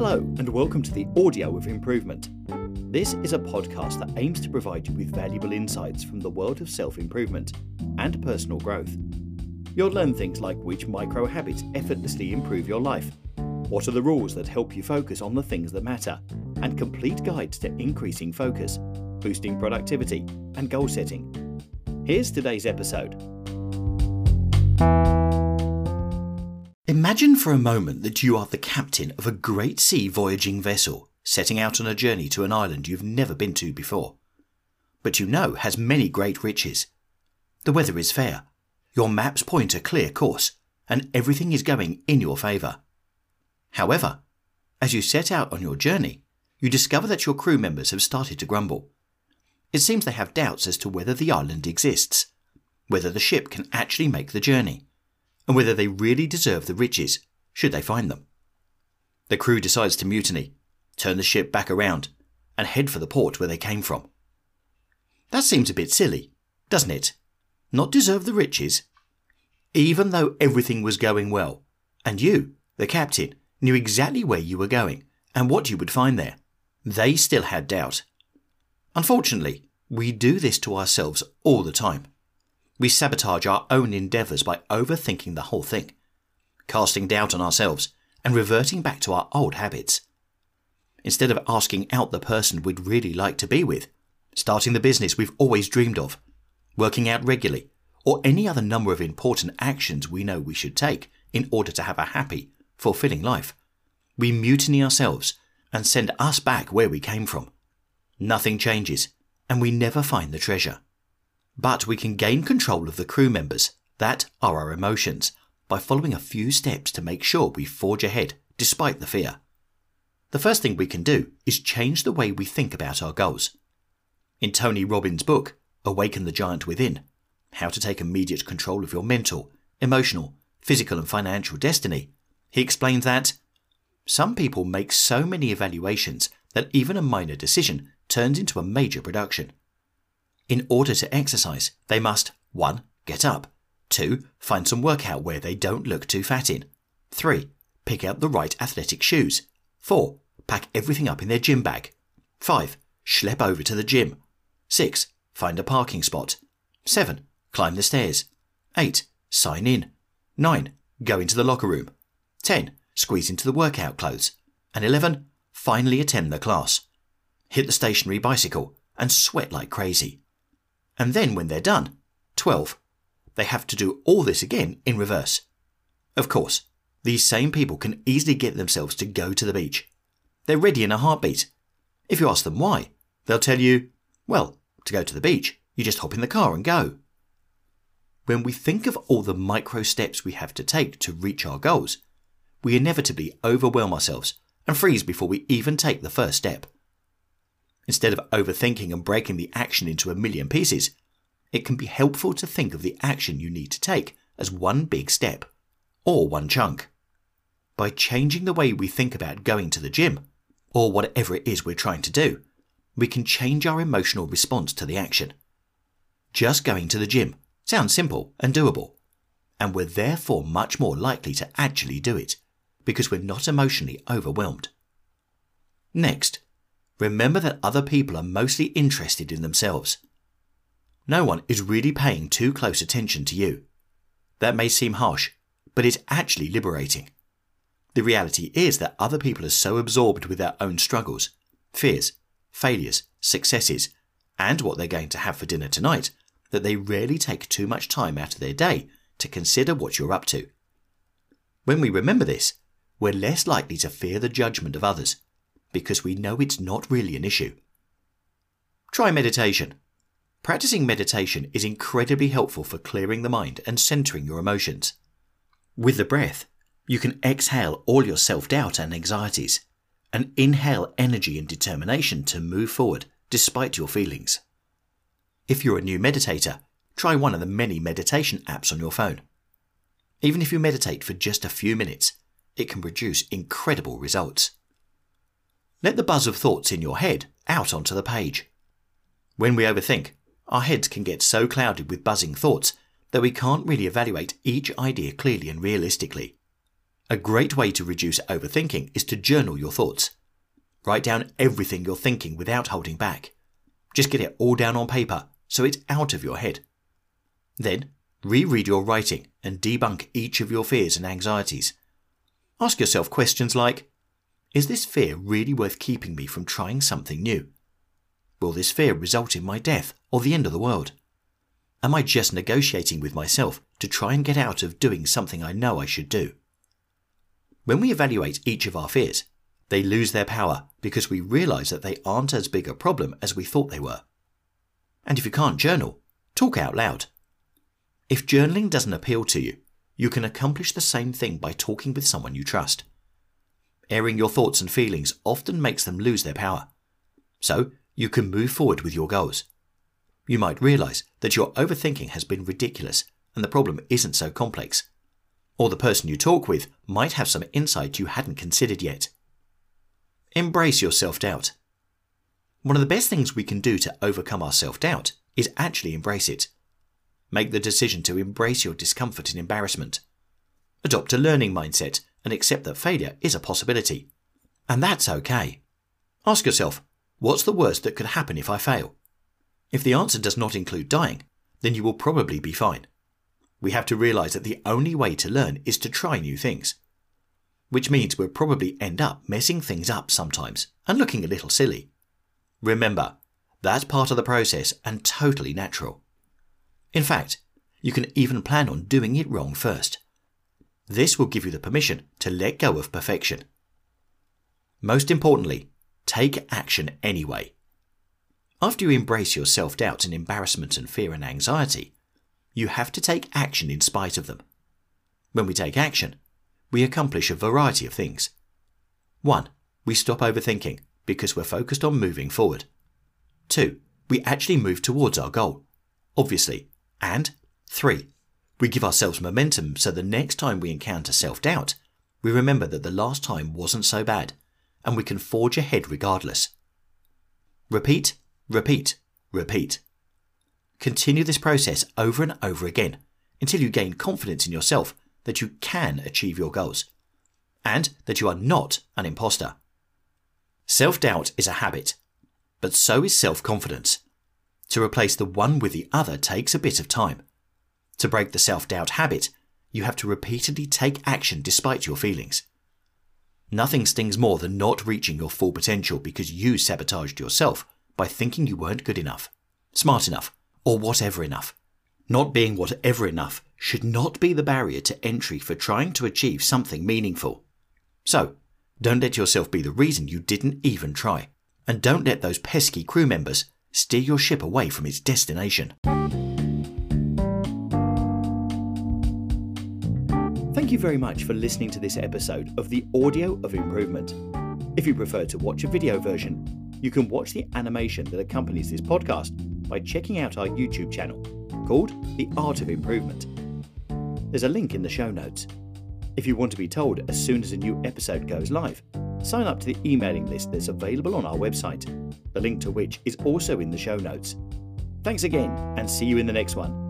Hello, and welcome to the Audio of Improvement. This is a podcast that aims to provide you with valuable insights from the world of self improvement and personal growth. You'll learn things like which micro habits effortlessly improve your life, what are the rules that help you focus on the things that matter, and complete guides to increasing focus, boosting productivity, and goal setting. Here's today's episode. Imagine for a moment that you are the captain of a great sea voyaging vessel setting out on a journey to an island you've never been to before, but you know has many great riches. The weather is fair, your maps point a clear course, and everything is going in your favour. However, as you set out on your journey, you discover that your crew members have started to grumble. It seems they have doubts as to whether the island exists, whether the ship can actually make the journey and whether they really deserve the riches should they find them. The crew decides to mutiny, turn the ship back around, and head for the port where they came from. That seems a bit silly, doesn't it? Not deserve the riches? Even though everything was going well, and you, the captain, knew exactly where you were going and what you would find there, they still had doubt. Unfortunately, we do this to ourselves all the time. We sabotage our own endeavours by overthinking the whole thing, casting doubt on ourselves, and reverting back to our old habits. Instead of asking out the person we'd really like to be with, starting the business we've always dreamed of, working out regularly, or any other number of important actions we know we should take in order to have a happy, fulfilling life, we mutiny ourselves and send us back where we came from. Nothing changes, and we never find the treasure. But we can gain control of the crew members, that are our emotions, by following a few steps to make sure we forge ahead despite the fear. The first thing we can do is change the way we think about our goals. In Tony Robbins' book, Awaken the Giant Within How to Take Immediate Control of Your Mental, Emotional, Physical, and Financial Destiny, he explains that some people make so many evaluations that even a minor decision turns into a major production. In order to exercise, they must 1. Get up. 2. Find some workout where they don't look too fat in. 3. Pick out the right athletic shoes. 4. Pack everything up in their gym bag. 5. Schlep over to the gym. 6. Find a parking spot. 7. Climb the stairs. 8. Sign in. 9. Go into the locker room. 10. Squeeze into the workout clothes. And 11. Finally attend the class. Hit the stationary bicycle and sweat like crazy. And then when they're done, 12, they have to do all this again in reverse. Of course, these same people can easily get themselves to go to the beach. They're ready in a heartbeat. If you ask them why, they'll tell you, well, to go to the beach, you just hop in the car and go. When we think of all the micro steps we have to take to reach our goals, we inevitably overwhelm ourselves and freeze before we even take the first step. Instead of overthinking and breaking the action into a million pieces, it can be helpful to think of the action you need to take as one big step, or one chunk. By changing the way we think about going to the gym, or whatever it is we're trying to do, we can change our emotional response to the action. Just going to the gym sounds simple and doable, and we're therefore much more likely to actually do it because we're not emotionally overwhelmed. Next, remember that other people are mostly interested in themselves. No one is really paying too close attention to you. That may seem harsh, but it's actually liberating. The reality is that other people are so absorbed with their own struggles, fears, failures, successes, and what they're going to have for dinner tonight that they rarely take too much time out of their day to consider what you're up to. When we remember this, we're less likely to fear the judgment of others because we know it's not really an issue. Try meditation. Practicing meditation is incredibly helpful for clearing the mind and centering your emotions. With the breath, you can exhale all your self doubt and anxieties, and inhale energy and determination to move forward despite your feelings. If you're a new meditator, try one of the many meditation apps on your phone. Even if you meditate for just a few minutes, it can produce incredible results. Let the buzz of thoughts in your head out onto the page. When we overthink, our heads can get so clouded with buzzing thoughts that we can't really evaluate each idea clearly and realistically. A great way to reduce overthinking is to journal your thoughts. Write down everything you're thinking without holding back. Just get it all down on paper so it's out of your head. Then, reread your writing and debunk each of your fears and anxieties. Ask yourself questions like Is this fear really worth keeping me from trying something new? Will this fear result in my death or the end of the world? Am I just negotiating with myself to try and get out of doing something I know I should do? When we evaluate each of our fears, they lose their power because we realize that they aren't as big a problem as we thought they were. And if you can't journal, talk out loud. If journaling doesn't appeal to you, you can accomplish the same thing by talking with someone you trust. Airing your thoughts and feelings often makes them lose their power. So, you can move forward with your goals. You might realize that your overthinking has been ridiculous and the problem isn't so complex. Or the person you talk with might have some insight you hadn't considered yet. Embrace your self doubt. One of the best things we can do to overcome our self doubt is actually embrace it. Make the decision to embrace your discomfort and embarrassment. Adopt a learning mindset and accept that failure is a possibility. And that's okay. Ask yourself, what's the worst that could happen if I fail? If the answer does not include dying, then you will probably be fine. We have to realize that the only way to learn is to try new things. Which means we'll probably end up messing things up sometimes and looking a little silly. Remember, that's part of the process and totally natural. In fact, you can even plan on doing it wrong first. This will give you the permission to let go of perfection. Most importantly, take action anyway. After you embrace your self doubt and embarrassment and fear and anxiety, you have to take action in spite of them. When we take action, we accomplish a variety of things. 1. We stop overthinking because we're focused on moving forward. 2. We actually move towards our goal, obviously, and three, we give ourselves momentum so the next time we encounter self doubt, we remember that the last time wasn't so bad and we can forge ahead regardless. Repeat, repeat, repeat. Continue this process over and over again until you gain confidence in yourself that you can achieve your goals and that you are not an imposter. Self doubt is a habit, but so is self confidence. To replace the one with the other takes a bit of time. To break the self doubt habit, you have to repeatedly take action despite your feelings. Nothing stings more than not reaching your full potential because you sabotaged yourself by thinking you weren't good enough, smart enough, or whatever enough. Not being whatever enough should not be the barrier to entry for trying to achieve something meaningful. So, don't let yourself be the reason you didn't even try. And don't let those pesky crew members steer your ship away from its destination. Thank you very much for listening to this episode of the Audio of Improvement. If you prefer to watch a video version, you can watch the animation that accompanies this podcast by checking out our YouTube channel called The Art of Improvement. There's a link in the show notes. If you want to be told as soon as a new episode goes live, sign up to the emailing list that's available on our website the link to which is also in the show notes. Thanks again, and see you in the next one.